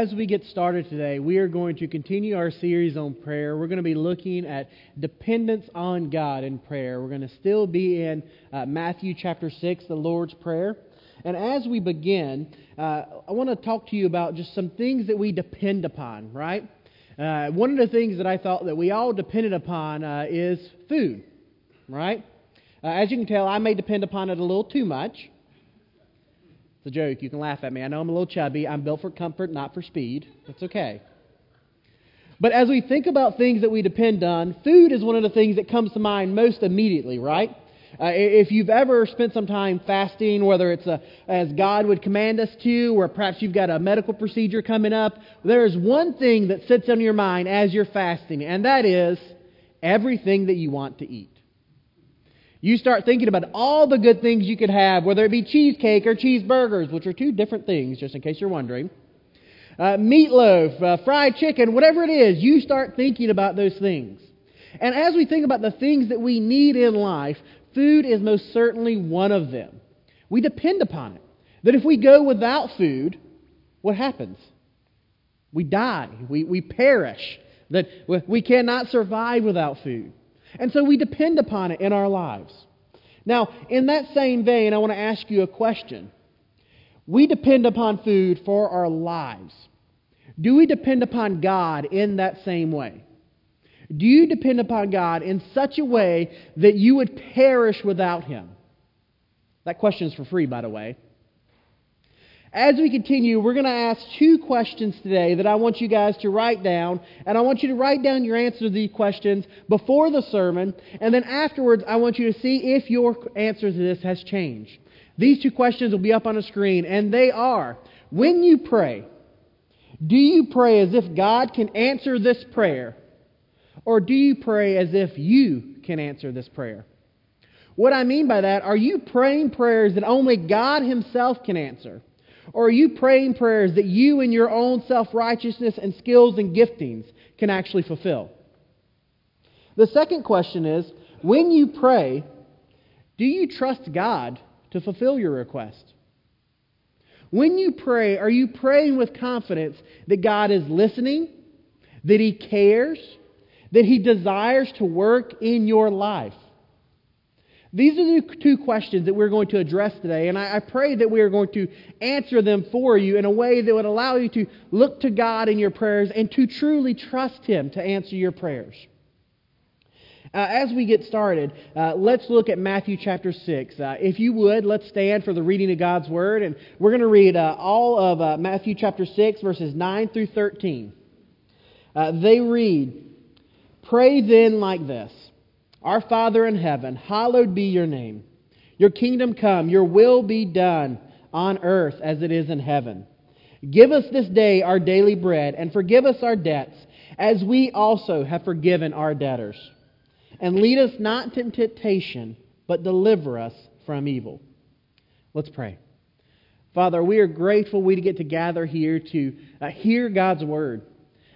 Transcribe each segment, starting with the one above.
As we get started today, we are going to continue our series on prayer. We're going to be looking at dependence on God in prayer. We're going to still be in uh, Matthew chapter 6, the Lord's Prayer. And as we begin, uh, I want to talk to you about just some things that we depend upon, right? Uh, one of the things that I thought that we all depended upon uh, is food, right? Uh, as you can tell, I may depend upon it a little too much. It's a joke. You can laugh at me. I know I'm a little chubby. I'm built for comfort, not for speed. That's okay. But as we think about things that we depend on, food is one of the things that comes to mind most immediately, right? Uh, if you've ever spent some time fasting, whether it's a, as God would command us to, or perhaps you've got a medical procedure coming up, there is one thing that sits on your mind as you're fasting, and that is everything that you want to eat. You start thinking about all the good things you could have, whether it be cheesecake or cheeseburgers, which are two different things, just in case you're wondering. Uh, meatloaf, uh, fried chicken, whatever it is, you start thinking about those things. And as we think about the things that we need in life, food is most certainly one of them. We depend upon it. That if we go without food, what happens? We die. We, we perish. That we cannot survive without food. And so we depend upon it in our lives. Now, in that same vein, I want to ask you a question. We depend upon food for our lives. Do we depend upon God in that same way? Do you depend upon God in such a way that you would perish without Him? That question is for free, by the way. As we continue, we're going to ask two questions today that I want you guys to write down. And I want you to write down your answer to these questions before the sermon. And then afterwards, I want you to see if your answer to this has changed. These two questions will be up on the screen. And they are When you pray, do you pray as if God can answer this prayer? Or do you pray as if you can answer this prayer? What I mean by that, are you praying prayers that only God Himself can answer? Or are you praying prayers that you and your own self righteousness and skills and giftings can actually fulfill? The second question is when you pray, do you trust God to fulfill your request? When you pray, are you praying with confidence that God is listening, that He cares, that He desires to work in your life? These are the two questions that we're going to address today, and I, I, pray that we are going to answer them for you in a way that would allow you to look to God in your prayers and to truly trust Him to answer your prayers. Uh, as we get started, uh, let's look at Matthew chapter 6. Uh, if you would, let's stand for the reading of God's Word, and we're going to read uh, all of uh, Matthew chapter 6, verses 9 through 13. Uh, they read, Pray then like this. Our Father in heaven, hallowed be your name. Your kingdom come, your will be done on earth as it is in heaven. Give us this day our daily bread, and forgive us our debts, as we also have forgiven our debtors. And lead us not into temptation, but deliver us from evil. Let's pray. Father, we are grateful we get to gather here to uh, hear God's word.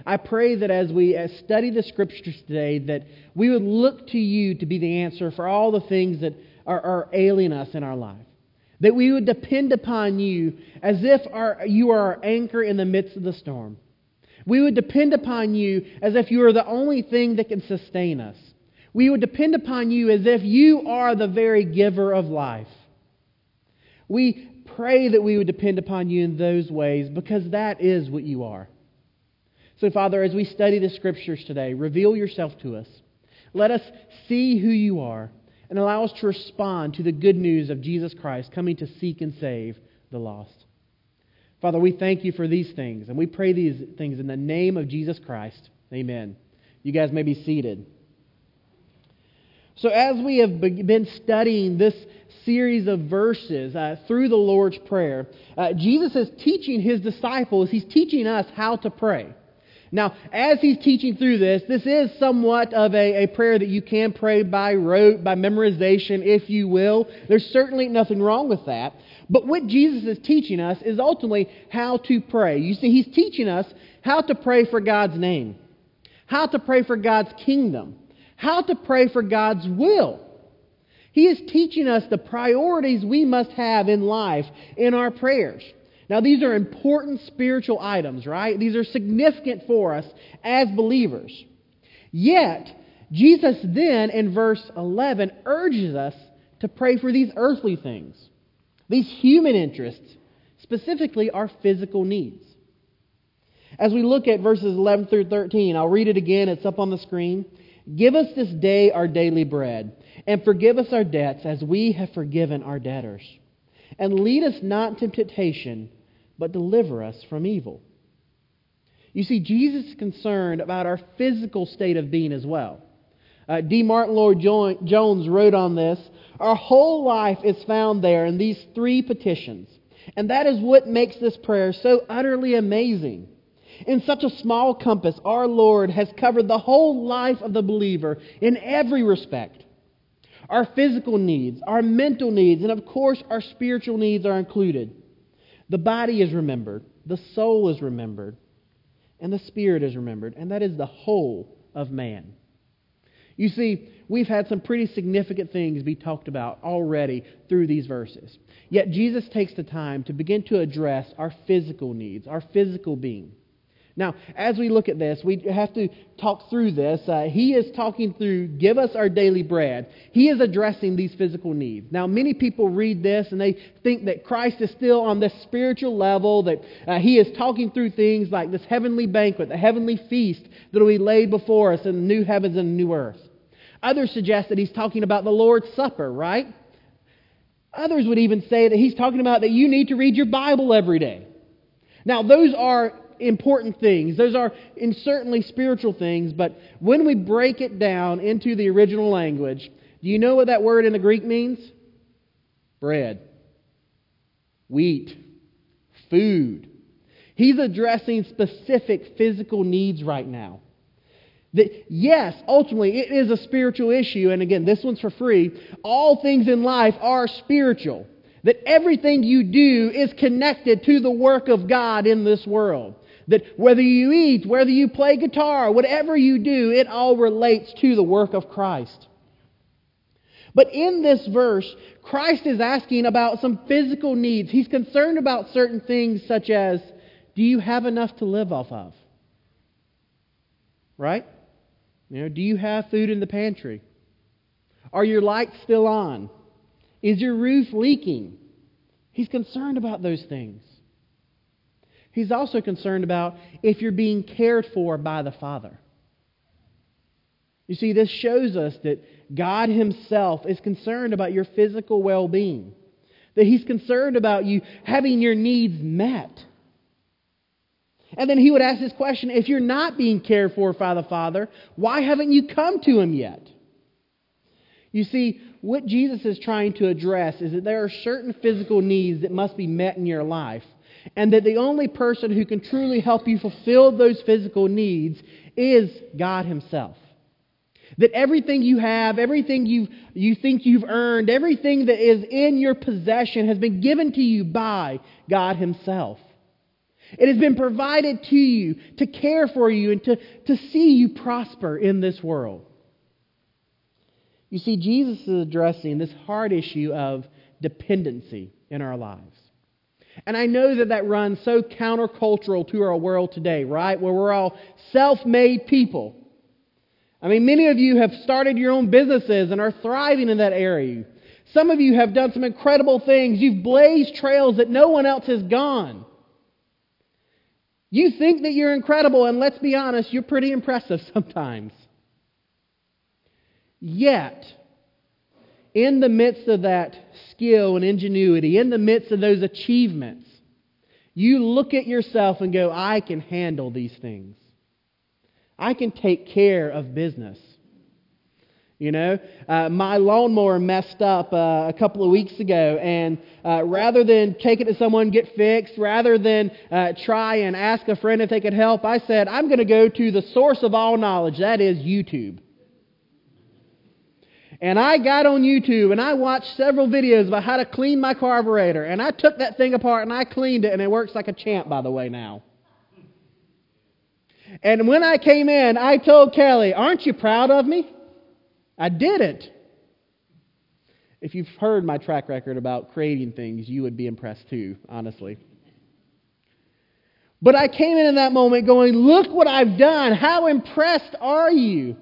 I pray that as we uh, study the scriptures today, that we would look to you to be the answer for all the things that are, are ailing us in our life. That we would depend upon you as if our, you are our anchor in the midst of the storm. We would depend upon you as if you are the only thing that can sustain us. We would depend upon you as if you are the very giver of life. We pray that we would depend upon you in those ways because that is what you are. So, Father, as we study the scriptures today, reveal yourself to us. Let us see who you are and allow us to respond to the good news of Jesus Christ coming to seek and save the lost. Father, we thank you for these things, and we pray these things in the name of Jesus Christ. Amen. You guys may be seated. So, as we have been studying this series of verses uh, through the Lord's Prayer, uh, Jesus is teaching his disciples, he's teaching us how to pray. Now, as he's teaching through this, this is somewhat of a, a prayer that you can pray by rote, by memorization, if you will. There's certainly nothing wrong with that. But what Jesus is teaching us is ultimately how to pray. You see, he's teaching us how to pray for God's name, how to pray for God's kingdom, how to pray for God's will. He is teaching us the priorities we must have in life in our prayers. Now, these are important spiritual items, right? These are significant for us as believers. Yet, Jesus then, in verse 11, urges us to pray for these earthly things, these human interests, specifically our physical needs. As we look at verses 11 through 13, I'll read it again, it's up on the screen. Give us this day our daily bread, and forgive us our debts as we have forgiven our debtors. And lead us not into temptation, but deliver us from evil. You see, Jesus is concerned about our physical state of being as well. Uh, D. Martyn Lloyd-Jones wrote on this Our whole life is found there in these three petitions. And that is what makes this prayer so utterly amazing. In such a small compass, our Lord has covered the whole life of the believer in every respect. Our physical needs, our mental needs, and of course our spiritual needs are included. The body is remembered, the soul is remembered, and the spirit is remembered, and that is the whole of man. You see, we've had some pretty significant things be talked about already through these verses. Yet Jesus takes the time to begin to address our physical needs, our physical being. Now, as we look at this, we have to talk through this. Uh, he is talking through, give us our daily bread. He is addressing these physical needs. Now, many people read this and they think that Christ is still on this spiritual level, that uh, he is talking through things like this heavenly banquet, the heavenly feast that will be laid before us in the new heavens and the new earth. Others suggest that he's talking about the Lord's Supper, right? Others would even say that he's talking about that you need to read your Bible every day. Now, those are important things. Those are in certainly spiritual things, but when we break it down into the original language, do you know what that word in the Greek means? Bread, wheat, food. He's addressing specific physical needs right now. That, yes, ultimately, it is a spiritual issue, and again, this one's for free. All things in life are spiritual. That everything you do is connected to the work of God in this world. That whether you eat, whether you play guitar, whatever you do, it all relates to the work of Christ. But in this verse, Christ is asking about some physical needs. He's concerned about certain things such as do you have enough to live off of? Right? You know, do you have food in the pantry? Are your lights still on? Is your roof leaking? He's concerned about those things. He's also concerned about if you're being cared for by the Father. You see, this shows us that God Himself is concerned about your physical well being, that He's concerned about you having your needs met. And then He would ask this question if you're not being cared for by the Father, why haven't you come to Him yet? You see, what Jesus is trying to address is that there are certain physical needs that must be met in your life and that the only person who can truly help you fulfill those physical needs is God Himself. That everything you have, everything you, you think you've earned, everything that is in your possession has been given to you by God Himself. It has been provided to you to care for you and to, to see you prosper in this world. You see, Jesus is addressing this hard issue of dependency in our lives. And I know that that runs so countercultural to our world today, right? Where we're all self made people. I mean, many of you have started your own businesses and are thriving in that area. Some of you have done some incredible things. You've blazed trails that no one else has gone. You think that you're incredible, and let's be honest, you're pretty impressive sometimes. Yet, in the midst of that skill and ingenuity, in the midst of those achievements, you look at yourself and go, I can handle these things. I can take care of business. You know, uh, my lawnmower messed up uh, a couple of weeks ago, and uh, rather than take it to someone get fixed, rather than uh, try and ask a friend if they could help, I said, I'm going to go to the source of all knowledge, that is YouTube. And I got on YouTube and I watched several videos about how to clean my carburetor. And I took that thing apart and I cleaned it, and it works like a champ, by the way, now. And when I came in, I told Kelly, Aren't you proud of me? I did it. If you've heard my track record about creating things, you would be impressed too, honestly. But I came in in that moment going, Look what I've done. How impressed are you?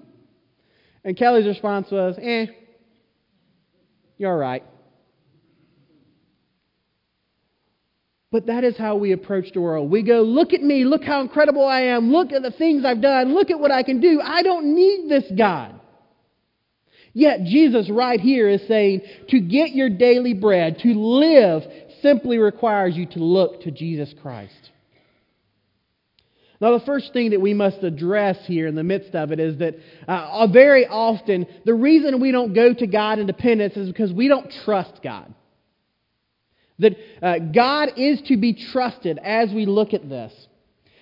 And Kelly's response was, Eh, you're all right. But that is how we approach the world. We go, Look at me. Look how incredible I am. Look at the things I've done. Look at what I can do. I don't need this God. Yet Jesus, right here, is saying to get your daily bread, to live, simply requires you to look to Jesus Christ. Now, the first thing that we must address here in the midst of it is that uh, very often the reason we don't go to God in dependence is because we don't trust God. That uh, God is to be trusted as we look at this.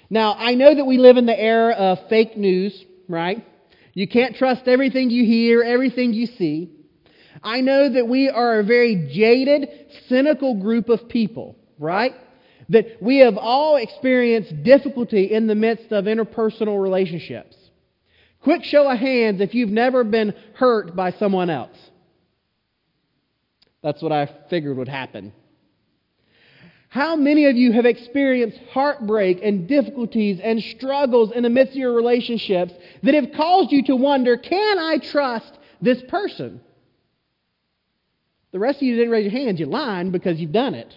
Now, I know that we live in the era of fake news, right? You can't trust everything you hear, everything you see. I know that we are a very jaded, cynical group of people, right? That we have all experienced difficulty in the midst of interpersonal relationships. Quick show of hands if you've never been hurt by someone else. That's what I figured would happen. How many of you have experienced heartbreak and difficulties and struggles in the midst of your relationships that have caused you to wonder, can I trust this person? The rest of you didn't raise your hands. You're lying because you've done it.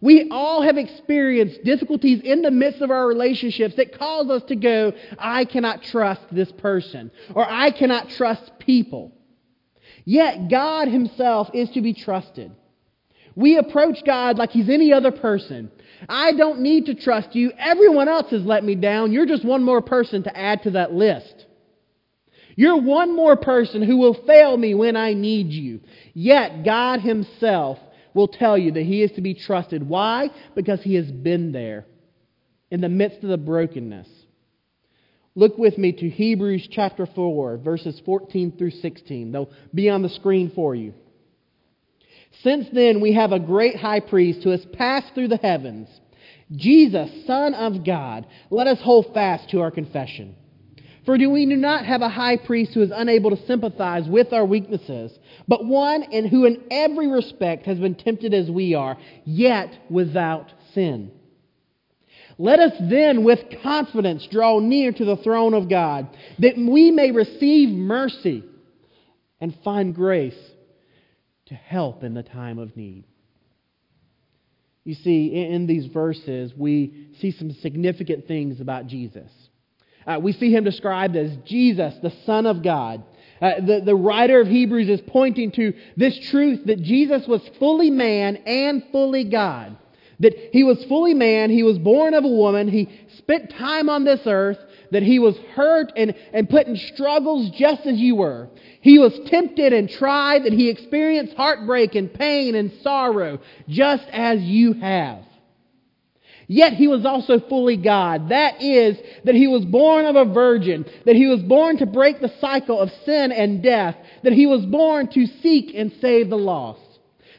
We all have experienced difficulties in the midst of our relationships that cause us to go, I cannot trust this person, or I cannot trust people. Yet God Himself is to be trusted. We approach God like He's any other person. I don't need to trust you. Everyone else has let me down. You're just one more person to add to that list. You're one more person who will fail me when I need you. Yet God Himself will tell you that He is to be trusted. Why? Because He has been there in the midst of the brokenness. Look with me to Hebrews chapter 4, verses 14 through 16. They'll be on the screen for you. Since then, we have a great high priest who has passed through the heavens, Jesus, Son of God. Let us hold fast to our confession. For do we do not have a high priest who is unable to sympathize with our weaknesses, but one in who in every respect has been tempted as we are, yet without sin? Let us then with confidence draw near to the throne of God, that we may receive mercy and find grace to help in the time of need. You see, in these verses, we see some significant things about Jesus. Uh, we see him described as Jesus, the Son of God. Uh, the, the writer of Hebrews is pointing to this truth that Jesus was fully man and fully God. That he was fully man, he was born of a woman, he spent time on this earth, that he was hurt and, and put in struggles just as you were. He was tempted and tried, that he experienced heartbreak and pain and sorrow just as you have. Yet he was also fully God. That is, that he was born of a virgin, that he was born to break the cycle of sin and death, that he was born to seek and save the lost.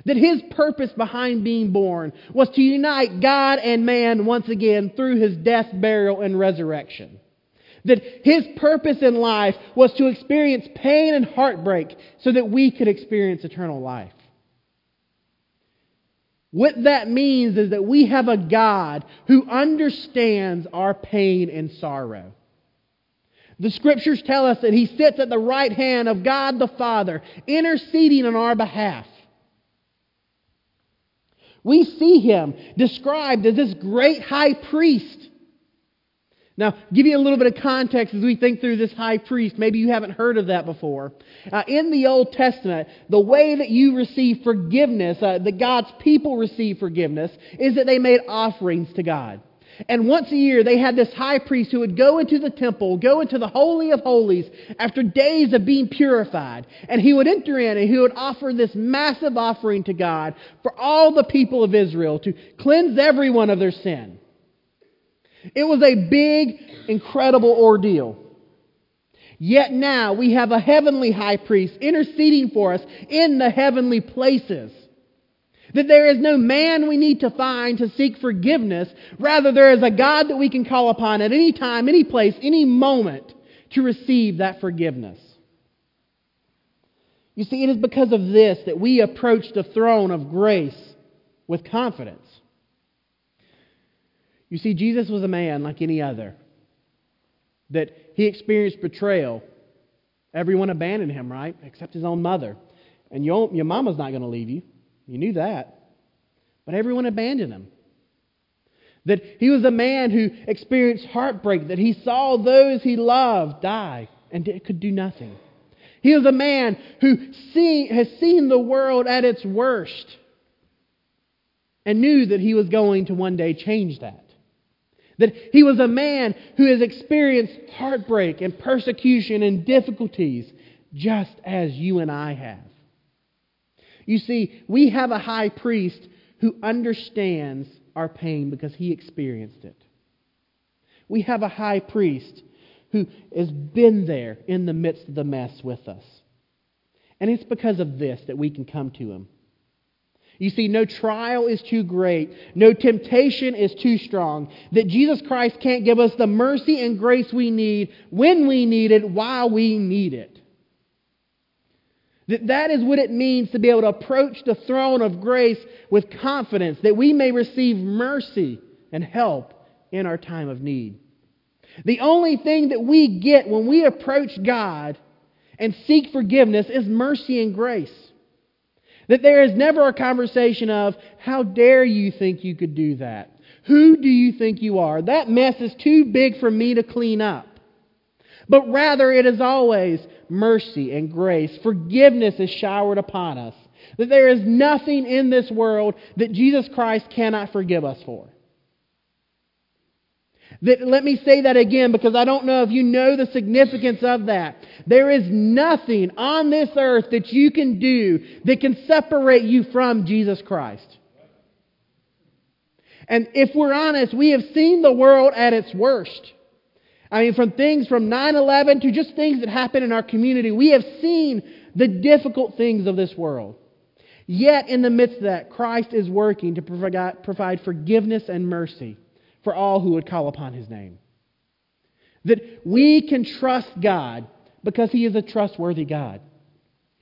That his purpose behind being born was to unite God and man once again through his death, burial, and resurrection. That his purpose in life was to experience pain and heartbreak so that we could experience eternal life. What that means is that we have a God who understands our pain and sorrow. The scriptures tell us that he sits at the right hand of God the Father, interceding on our behalf. We see him described as this great high priest now, give you a little bit of context as we think through this high priest. Maybe you haven't heard of that before. Uh, in the Old Testament, the way that you receive forgiveness, uh, that God's people receive forgiveness, is that they made offerings to God. And once a year, they had this high priest who would go into the temple, go into the Holy of Holies after days of being purified. And he would enter in and he would offer this massive offering to God for all the people of Israel to cleanse everyone of their sin. It was a big, incredible ordeal. Yet now we have a heavenly high priest interceding for us in the heavenly places. That there is no man we need to find to seek forgiveness. Rather, there is a God that we can call upon at any time, any place, any moment to receive that forgiveness. You see, it is because of this that we approach the throne of grace with confidence. You see, Jesus was a man like any other, that he experienced betrayal. Everyone abandoned him, right? Except his own mother. And your, your mama's not going to leave you. You knew that. But everyone abandoned him. That he was a man who experienced heartbreak, that he saw those he loved die and could do nothing. He was a man who see, has seen the world at its worst and knew that he was going to one day change that. That he was a man who has experienced heartbreak and persecution and difficulties just as you and I have. You see, we have a high priest who understands our pain because he experienced it. We have a high priest who has been there in the midst of the mess with us. And it's because of this that we can come to him. You see, no trial is too great, no temptation is too strong, that Jesus Christ can't give us the mercy and grace we need when we need it, while we need it. That that is what it means to be able to approach the throne of grace with confidence, that we may receive mercy and help in our time of need. The only thing that we get when we approach God and seek forgiveness is mercy and grace. That there is never a conversation of, how dare you think you could do that? Who do you think you are? That mess is too big for me to clean up. But rather, it is always mercy and grace. Forgiveness is showered upon us. That there is nothing in this world that Jesus Christ cannot forgive us for. That, let me say that again because I don't know if you know the significance of that. There is nothing on this earth that you can do that can separate you from Jesus Christ. And if we're honest, we have seen the world at its worst. I mean, from things from 9 11 to just things that happen in our community, we have seen the difficult things of this world. Yet, in the midst of that, Christ is working to provide forgiveness and mercy for all who would call upon his name. That we can trust God because he is a trustworthy God.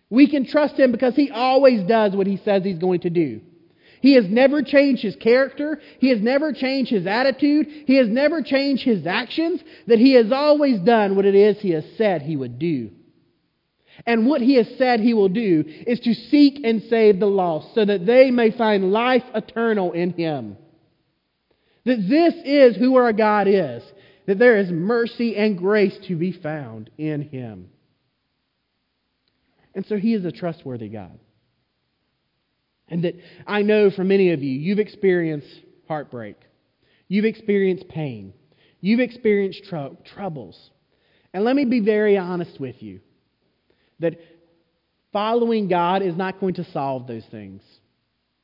We can trust him because he always does what he says he's going to do. He has never changed his character. He has never changed his attitude. He has never changed his actions. That he has always done what it is he has said he would do. And what he has said he will do is to seek and save the lost so that they may find life eternal in him. That this is who our God is. That there is mercy and grace to be found in Him. And so He is a trustworthy God. And that I know for many of you, you've experienced heartbreak. You've experienced pain. You've experienced tr- troubles. And let me be very honest with you that following God is not going to solve those things.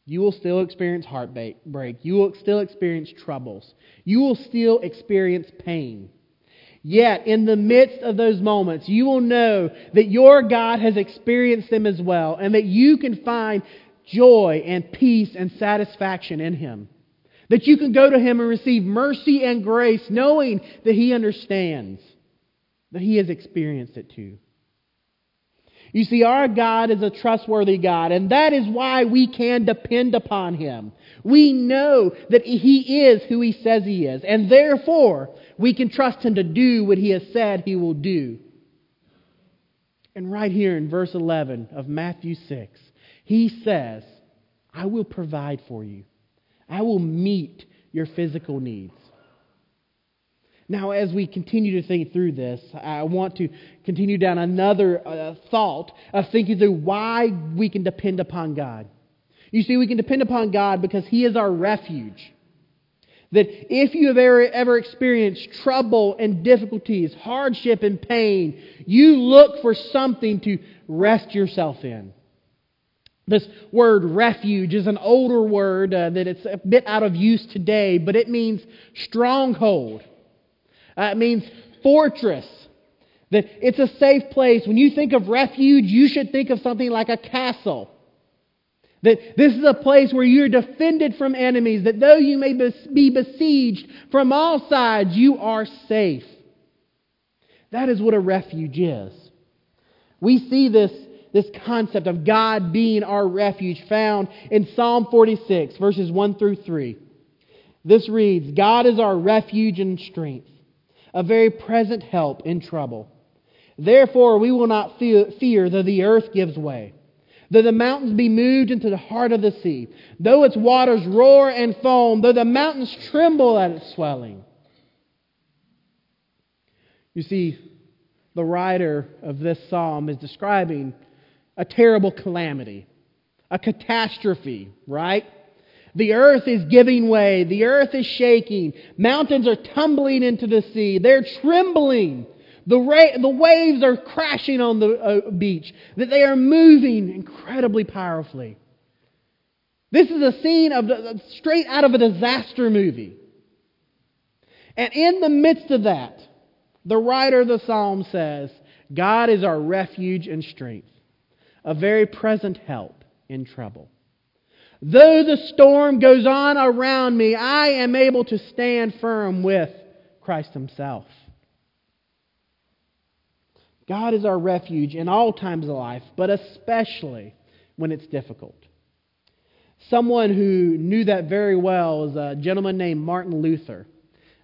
You will still experience heartbreak. You will still experience troubles. You will still experience pain. Yet, in the midst of those moments, you will know that your God has experienced them as well, and that you can find joy and peace and satisfaction in Him. That you can go to Him and receive mercy and grace, knowing that He understands, that He has experienced it too. You see, our God is a trustworthy God, and that is why we can depend upon Him. We know that He is who He says He is, and therefore we can trust Him to do what He has said He will do. And right here in verse 11 of Matthew 6, He says, I will provide for you, I will meet your physical needs. Now, as we continue to think through this, I want to continue down another uh, thought of thinking through why we can depend upon God. You see, we can depend upon God because He is our refuge. That if you have ever, ever experienced trouble and difficulties, hardship and pain, you look for something to rest yourself in. This word refuge is an older word uh, that it's a bit out of use today, but it means stronghold. Uh, it means fortress. That it's a safe place. When you think of refuge, you should think of something like a castle. That this is a place where you're defended from enemies, that though you may be besieged from all sides, you are safe. That is what a refuge is. We see this, this concept of God being our refuge found in Psalm 46, verses 1 through 3. This reads God is our refuge and strength, a very present help in trouble. Therefore, we will not fear, though the earth gives way, though the mountains be moved into the heart of the sea, though its waters roar and foam, though the mountains tremble at its swelling. You see, the writer of this psalm is describing a terrible calamity, a catastrophe, right? The earth is giving way. The earth is shaking. Mountains are tumbling into the sea. They're trembling. The, ra- the waves are crashing on the uh, beach. That they are moving incredibly powerfully. This is a scene of the, straight out of a disaster movie. And in the midst of that, the writer of the psalm says, God is our refuge and strength, a very present help in trouble. Though the storm goes on around me, I am able to stand firm with Christ Himself. God is our refuge in all times of life, but especially when it's difficult. Someone who knew that very well is a gentleman named Martin Luther.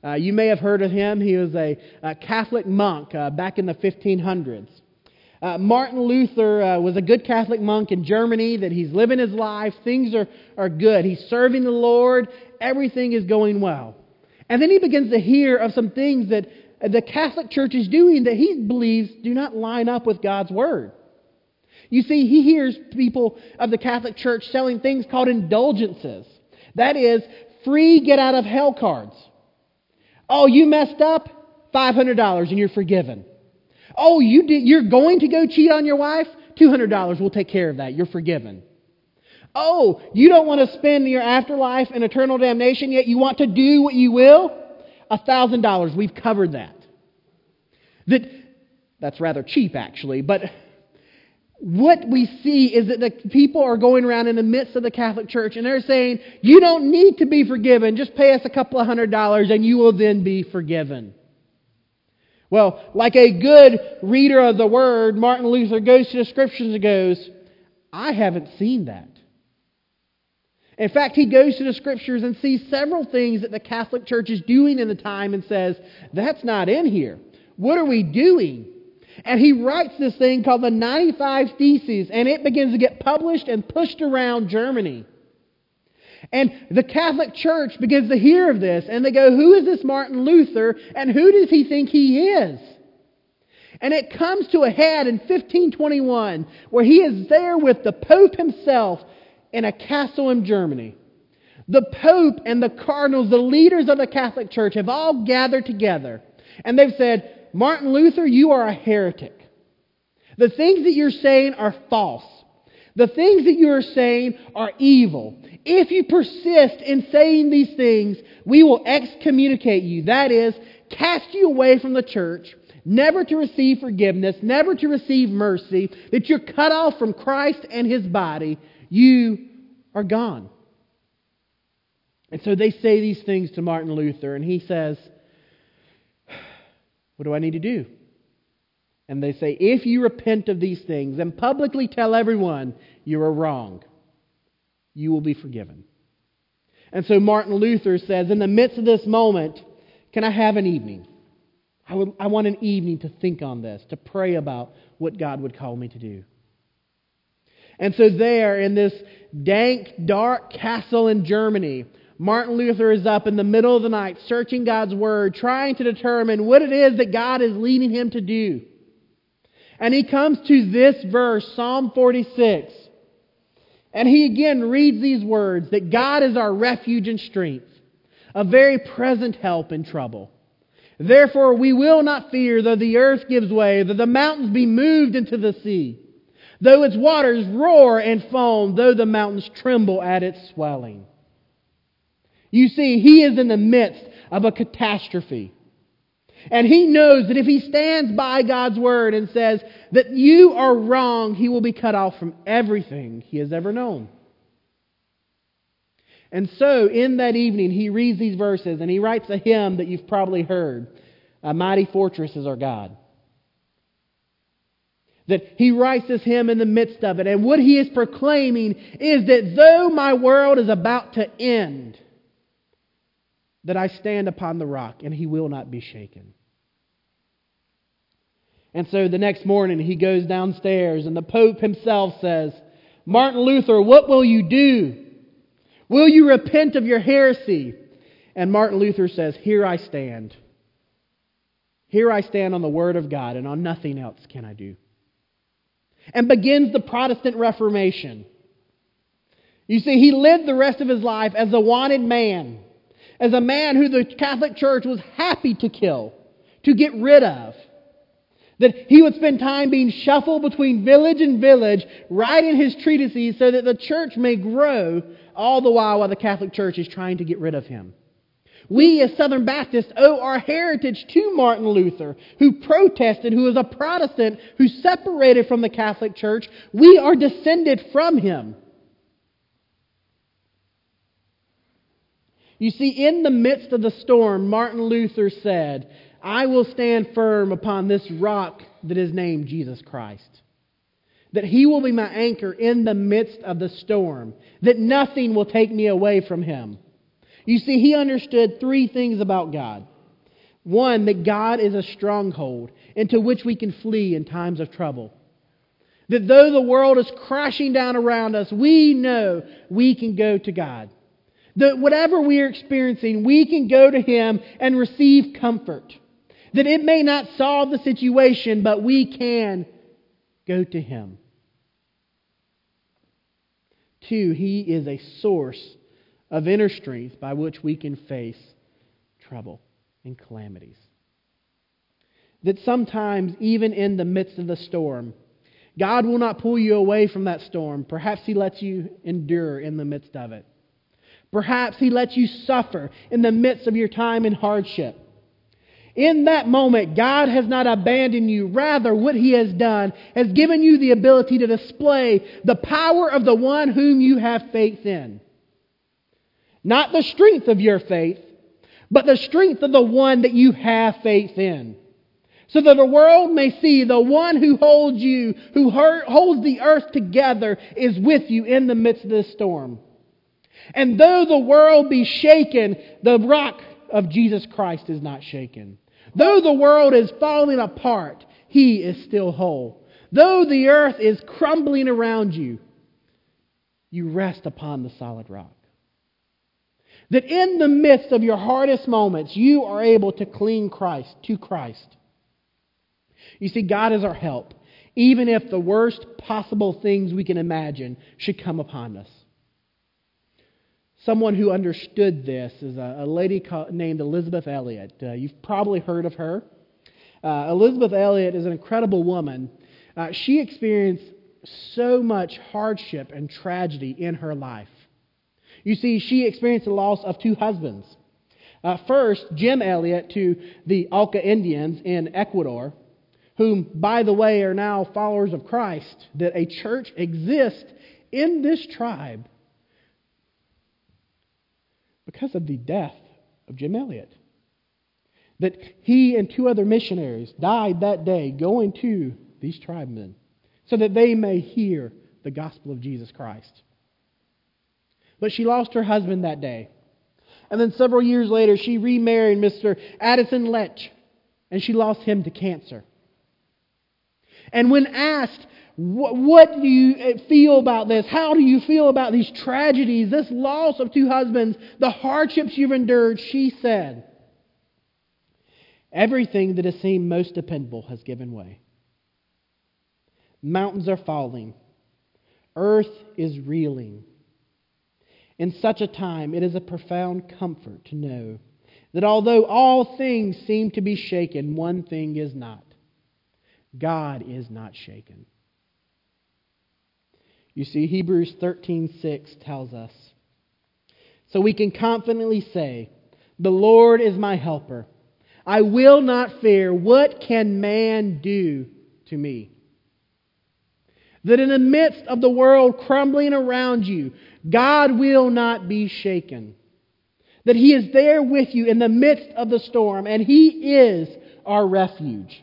Uh, you may have heard of him. He was a, a Catholic monk uh, back in the 1500s. Uh, Martin Luther uh, was a good Catholic monk in Germany, that he's living his life. Things are, are good. He's serving the Lord. Everything is going well. And then he begins to hear of some things that the Catholic Church is doing that he believes do not line up with God's Word. You see, he hears people of the Catholic Church selling things called indulgences. That is, free get out of hell cards. Oh, you messed up? $500 and you're forgiven. Oh, you did, you're going to go cheat on your wife? $200 we'll take care of that. You're forgiven. Oh, you don't want to spend your afterlife in eternal damnation, yet you want to do what you will? $1,000. We've covered that. That, that's rather cheap, actually, but what we see is that the people are going around in the midst of the Catholic Church and they're saying, You don't need to be forgiven. Just pay us a couple of hundred dollars and you will then be forgiven. Well, like a good reader of the Word, Martin Luther goes to the Scriptures and goes, I haven't seen that. In fact, he goes to the Scriptures and sees several things that the Catholic Church is doing in the time and says, That's not in here. What are we doing? And he writes this thing called the 95 Theses, and it begins to get published and pushed around Germany. And the Catholic Church begins to hear of this, and they go, Who is this Martin Luther, and who does he think he is? And it comes to a head in 1521, where he is there with the Pope himself in a castle in Germany. The Pope and the cardinals, the leaders of the Catholic Church, have all gathered together, and they've said, Martin Luther, you are a heretic. The things that you're saying are false. The things that you are saying are evil. If you persist in saying these things, we will excommunicate you. That is, cast you away from the church, never to receive forgiveness, never to receive mercy, that you're cut off from Christ and his body. You are gone. And so they say these things to Martin Luther, and he says, what do I need to do? And they say, If you repent of these things and publicly tell everyone you are wrong, you will be forgiven. And so Martin Luther says, In the midst of this moment, can I have an evening? I, would, I want an evening to think on this, to pray about what God would call me to do. And so, there in this dank, dark castle in Germany, Martin Luther is up in the middle of the night searching God's Word, trying to determine what it is that God is leading him to do. And he comes to this verse, Psalm 46. And he again reads these words that God is our refuge and strength, a very present help in trouble. Therefore, we will not fear, though the earth gives way, though the mountains be moved into the sea, though its waters roar and foam, though the mountains tremble at its swelling. You see, he is in the midst of a catastrophe. And he knows that if he stands by God's word and says that you are wrong, he will be cut off from everything he has ever known. And so, in that evening, he reads these verses and he writes a hymn that you've probably heard A Mighty Fortress is Our God. That he writes this hymn in the midst of it. And what he is proclaiming is that though my world is about to end, that I stand upon the rock, and he will not be shaken. And so the next morning he goes downstairs, and the Pope himself says, Martin Luther, what will you do? Will you repent of your heresy? And Martin Luther says, Here I stand. Here I stand on the Word of God, and on nothing else can I do. And begins the Protestant Reformation. You see, he lived the rest of his life as a wanted man, as a man who the Catholic Church was happy to kill, to get rid of. That he would spend time being shuffled between village and village, writing his treatises so that the church may grow, all the while while the Catholic Church is trying to get rid of him. We as Southern Baptists owe our heritage to Martin Luther, who protested, who was a Protestant, who separated from the Catholic Church. We are descended from him. You see, in the midst of the storm, Martin Luther said, I will stand firm upon this rock that is named Jesus Christ. That he will be my anchor in the midst of the storm, that nothing will take me away from him. You see, he understood three things about God. One, that God is a stronghold into which we can flee in times of trouble. That though the world is crashing down around us, we know we can go to God. That whatever we are experiencing, we can go to Him and receive comfort. That it may not solve the situation, but we can go to Him. Two, He is a source of inner strength by which we can face trouble and calamities. That sometimes, even in the midst of the storm, God will not pull you away from that storm. Perhaps He lets you endure in the midst of it. Perhaps He lets you suffer in the midst of your time in hardship. In that moment, God has not abandoned you. Rather, what He has done has given you the ability to display the power of the one whom you have faith in. Not the strength of your faith, but the strength of the one that you have faith in. So that the world may see the one who holds you, who holds the earth together, is with you in the midst of this storm. And though the world be shaken, the rock of Jesus Christ is not shaken. Though the world is falling apart, he is still whole. Though the earth is crumbling around you, you rest upon the solid rock. That in the midst of your hardest moments, you are able to cling Christ to Christ. You see, God is our help, even if the worst possible things we can imagine should come upon us. Someone who understood this is a, a lady called, named Elisabeth Elliot. Uh, you've probably heard of her. Uh, Elisabeth Elliot is an incredible woman. Uh, she experienced so much hardship and tragedy in her life. You see, she experienced the loss of two husbands. Uh, first, Jim Elliot to the Auca Indians in Ecuador, whom, by the way, are now followers of Christ, that a church exists in this tribe because of the death of Jim Elliot. That he and two other missionaries died that day going to these tribesmen so that they may hear the gospel of Jesus Christ. But she lost her husband that day. And then several years later, she remarried Mr. Addison Leitch, and she lost him to cancer. And when asked, what do you eh, feel about this? How do you feel about these tragedies, this loss of two husbands, the hardships you've endured? She said, Everything that has seemed most dependable has given way. Mountains are falling, earth is reeling. In such a time, it is a profound comfort to know that although all things seem to be shaken, one thing is not. God is not shaken. You see, Hebrews 13:6 tells us, so we can confidently say, "The Lord is my helper. I will not fear. What can man do to me?" That in the midst of the world crumbling around you, God will not be shaken. That He is there with you in the midst of the storm, and He is our refuge.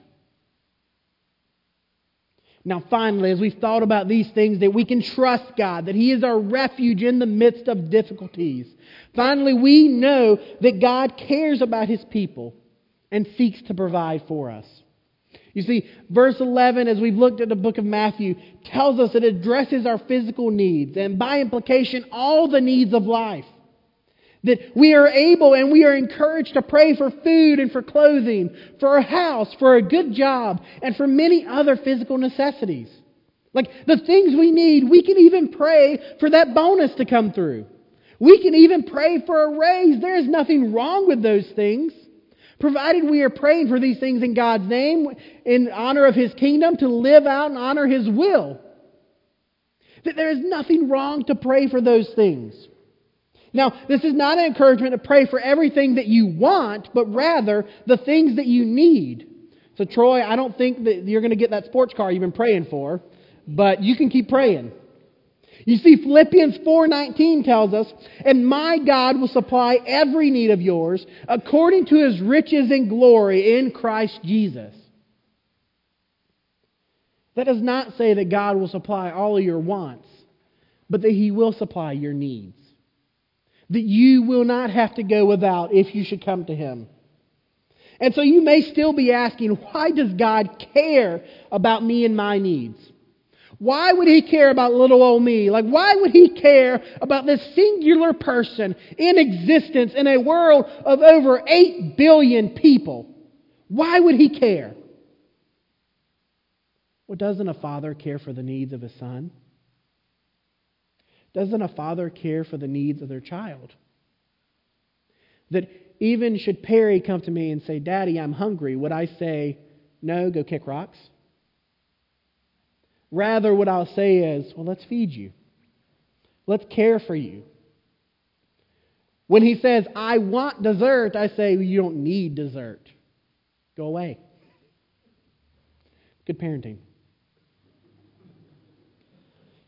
Now, finally, as we've thought about these things, that we can trust God, that He is our refuge in the midst of difficulties. Finally, we know that God cares about His people and seeks to provide for us. You see, verse 11, as we've looked at the book of Matthew, tells us it addresses our physical needs and by implication, all the needs of life. That we are able and we are encouraged to pray for food and for clothing, for a house, for a good job, and for many other physical necessities. Like the things we need, we can even pray for that bonus to come through. We can even pray for a raise. There is nothing wrong with those things. Provided we are praying for these things in God's name, in honor of His kingdom, to live out and honor His will. That there is nothing wrong to pray for those things. Now, this is not an encouragement to pray for everything that you want, but rather the things that you need. So, Troy, I don't think that you're going to get that sports car you've been praying for, but you can keep praying. You see, Philippians 4:19 tells us, "And my God will supply every need of yours according to his riches and glory in Christ Jesus." That does not say that God will supply all of your wants, but that he will supply your needs that you will not have to go without if you should come to Him. And so you may still be asking, why does God care about me and my needs? Why would He care about little old me? Like, why would He care about this singular person in existence in a world of over 8 billion people? Why would He care? Well, doesn't a father care for the needs of his son? Doesn't a father care for the needs of their child? That even should Perry come to me and say, Daddy, I'm hungry, would I say, No, go kick rocks? Rather, what I'll say is, Well, let's feed you. Let's care for you. When he says, I want dessert, I say, well, You don't need dessert. Go away. Good parenting.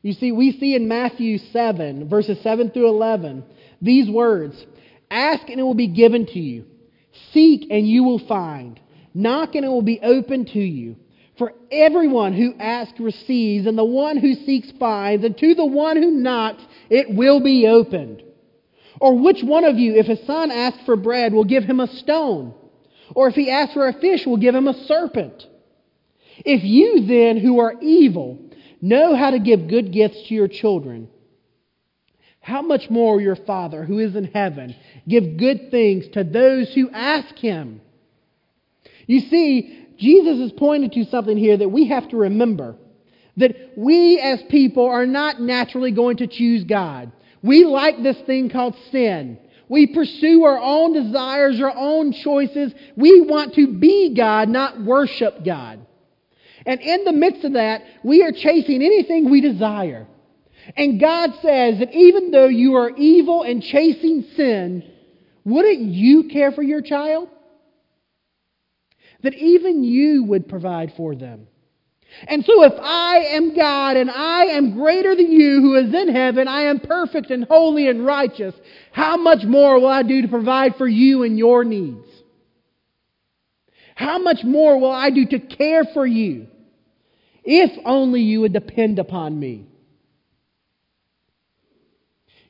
You see, we see in Matthew 7, verses 7 through 11, these words Ask and it will be given to you, seek and you will find, knock and it will be open to you. For everyone who asks receives, and the one who seeks finds, and to the one who knocks it will be opened. Or which one of you, if his son asks for bread, will give him a stone? Or if he asks for a fish, will give him a serpent? If you then, who are evil, know how to give good gifts to your children, how much more will your Father who is in heaven give good things to those who ask him? You see, Jesus is pointing to something here that we have to remember. That we as people are not naturally going to choose God. We like this thing called sin. We pursue our own desires, our own choices. We want to be God, not worship God. And in the midst of that, we are chasing anything we desire. And God says that even though you are evil and chasing sin, wouldn't you care for your child? That even you would provide for them. And so if I am God and I am greater than you who is in heaven, I am perfect and holy and righteous, how much more will I do to provide for you and your needs? How much more will I do to care for you? If only you would depend upon me.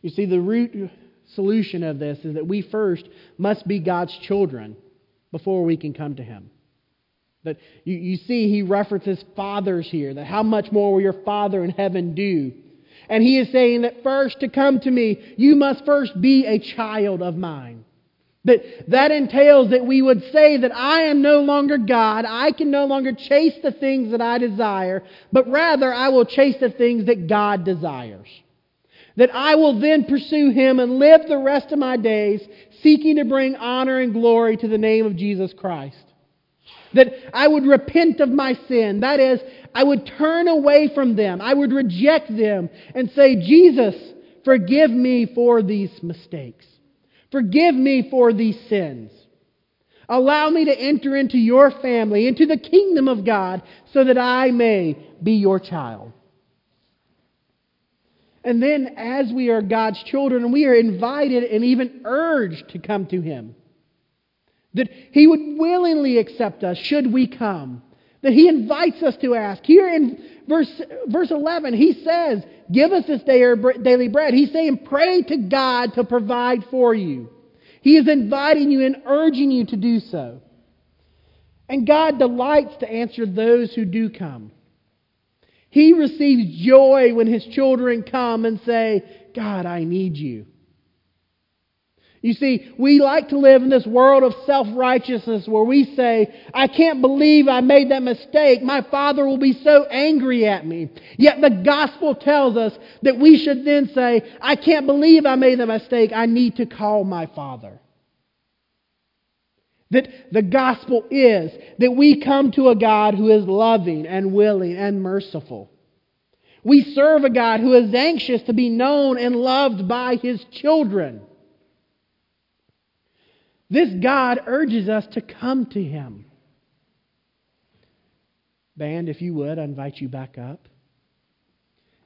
You see, the root solution of this is that we first must be God's children before we can come to Him. That you, you see, he references fathers here, that how much more will your Father in heaven do? And he is saying that first to come to me, you must first be a child of mine. That, that entails that we would say that I am no longer God. I can no longer chase the things that I desire, but rather I will chase the things that God desires. That I will then pursue Him and live the rest of my days seeking to bring honor and glory to the name of Jesus Christ. That I would repent of my sin. That is, I would turn away from them. I would reject them and say, Jesus, forgive me for these mistakes. Forgive me for these sins. Allow me to enter into your family, into the kingdom of God, so that I may be your child. And then, as we are God's children, we are invited and even urged to come to Him. That He would willingly accept us should we come. that he invites us to ask. Here in verse, verse 11, he says, Give us this day our daily bread. He's saying, Pray to God to provide for you. He is inviting you and urging you to do so. And God delights to answer those who do come. He receives joy when his children come and say, God, I need you. You see, we like to live in this world of self righteousness where we say, I can't believe I made that mistake. My father will be so angry at me. Yet the gospel tells us that we should then say, I can't believe I made that mistake. I need to call my father. That the gospel is that we come to a God who is loving and willing and merciful. We serve a God who is anxious to be known and loved by his children. This God urges us to come to him. Band, if you would, I invite you back up.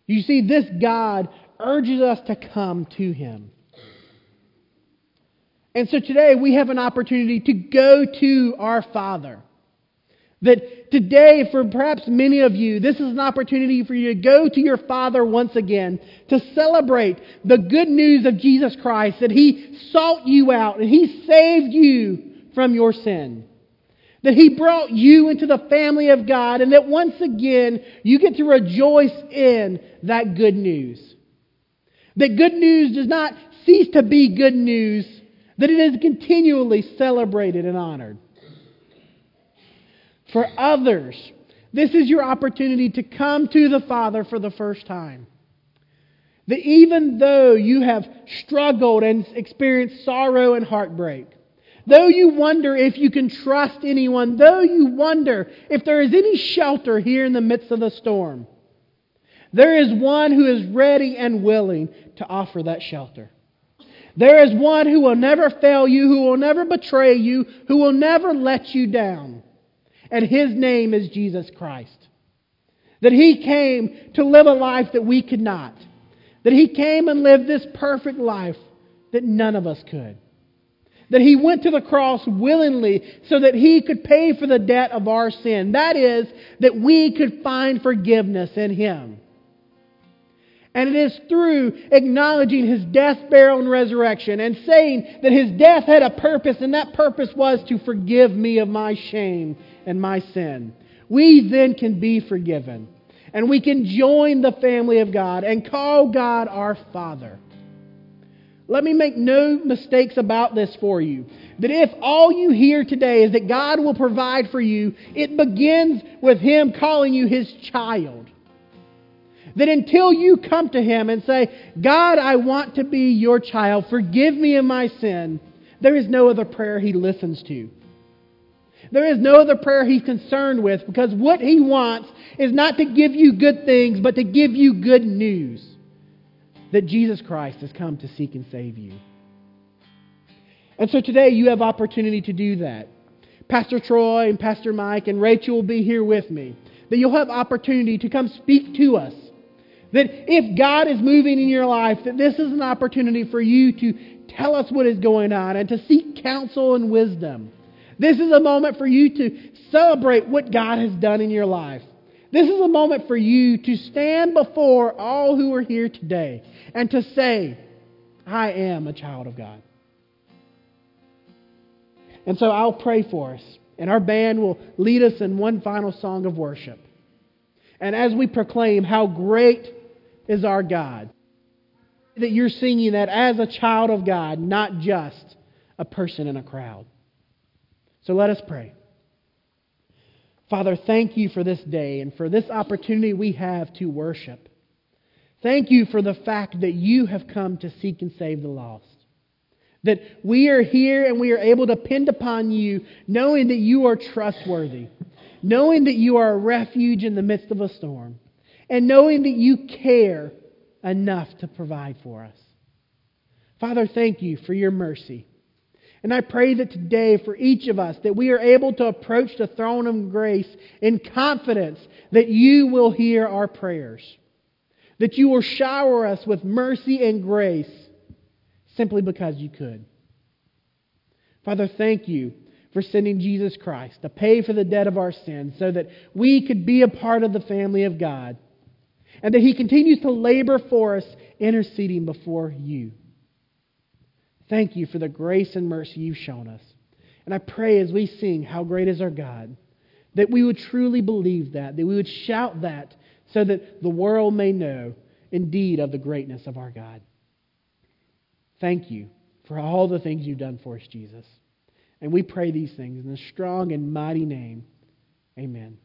You see, this God urges us to come to him. And so today we have an opportunity to go to our Father. That today, for perhaps many of you, this is an opportunity for you to go to your Father once again to celebrate the good news of Jesus Christ, that He sought you out and He saved you from your sin. That He brought you into the family of God, and that once again you get to rejoice in that good news. That good news does not cease to be good news that it is continually celebrated and honored. For others, this is your opportunity to come to the Father for the first time. That even though you have struggled and experienced sorrow and heartbreak, though you wonder if you can trust anyone, though you wonder if there is any shelter here in the midst of the storm, there is one who is ready and willing to offer that shelter. There is one who will never fail you, who will never betray you, who will never let you down. And his name is Jesus Christ. That he came to live a life that we could not. That he came and lived this perfect life that none of us could. That he went to the cross willingly so that he could pay for the debt of our sin. That is, that we could find forgiveness in him. And it is through acknowledging his death, burial, and resurrection and saying that his death had a purpose, and that purpose was to forgive me of my shame and my sin. We then can be forgiven. And we can join the family of God and call God our Father. Let me make no mistakes about this for you. That if all you hear today is that God will provide for you, it begins with Him calling you His child. That until you come to Him and say, God, I want to be your child, forgive me of my sin, there is no other prayer He listens to. There is no other prayer He's concerned with because what He wants is not to give you good things, but to give you good news that Jesus Christ has come to seek and save you. And so today you have opportunity to do that. Pastor Troy and Pastor Mike and Rachel will be here with me. That you'll have opportunity to come speak to us that if God is moving in your life, that this is an opportunity for you to tell us what is going on and to seek counsel and wisdom. This is a moment for you to celebrate what God has done in your life. This is a moment for you to stand before all who are here today and to say, I am a child of God. And so I'll pray for us, and our band will lead us in one final song of worship. And as we proclaim how great is our God. That you're singing that as a child of God, not just a person in a crowd. So let us pray. Father, thank you for this day and for this opportunity we have to worship. Thank you for the fact that you have come to seek and save the lost. That we are here and we are able to depend upon you, knowing that you are trustworthy, knowing that you are a refuge in the midst of a storm and knowing that you care enough to provide for us. Father, thank you for your mercy. And I pray that today, for each of us, that we are able to approach the throne of grace in confidence that you will hear our prayers, that you will shower us with mercy and grace simply because you could. Father, thank you for sending Jesus Christ to pay for the debt of our sins so that we could be a part of the family of God. And that He continues to labor for us, interceding before you. Thank you for the grace and mercy you've shown us. And I pray as we sing, How Great is Our God, that we would truly believe that, that we would shout that so that the world may know indeed of the greatness of our God. Thank you for all the things you've done for us, Jesus. And we pray these things in the strong and mighty name. Amen.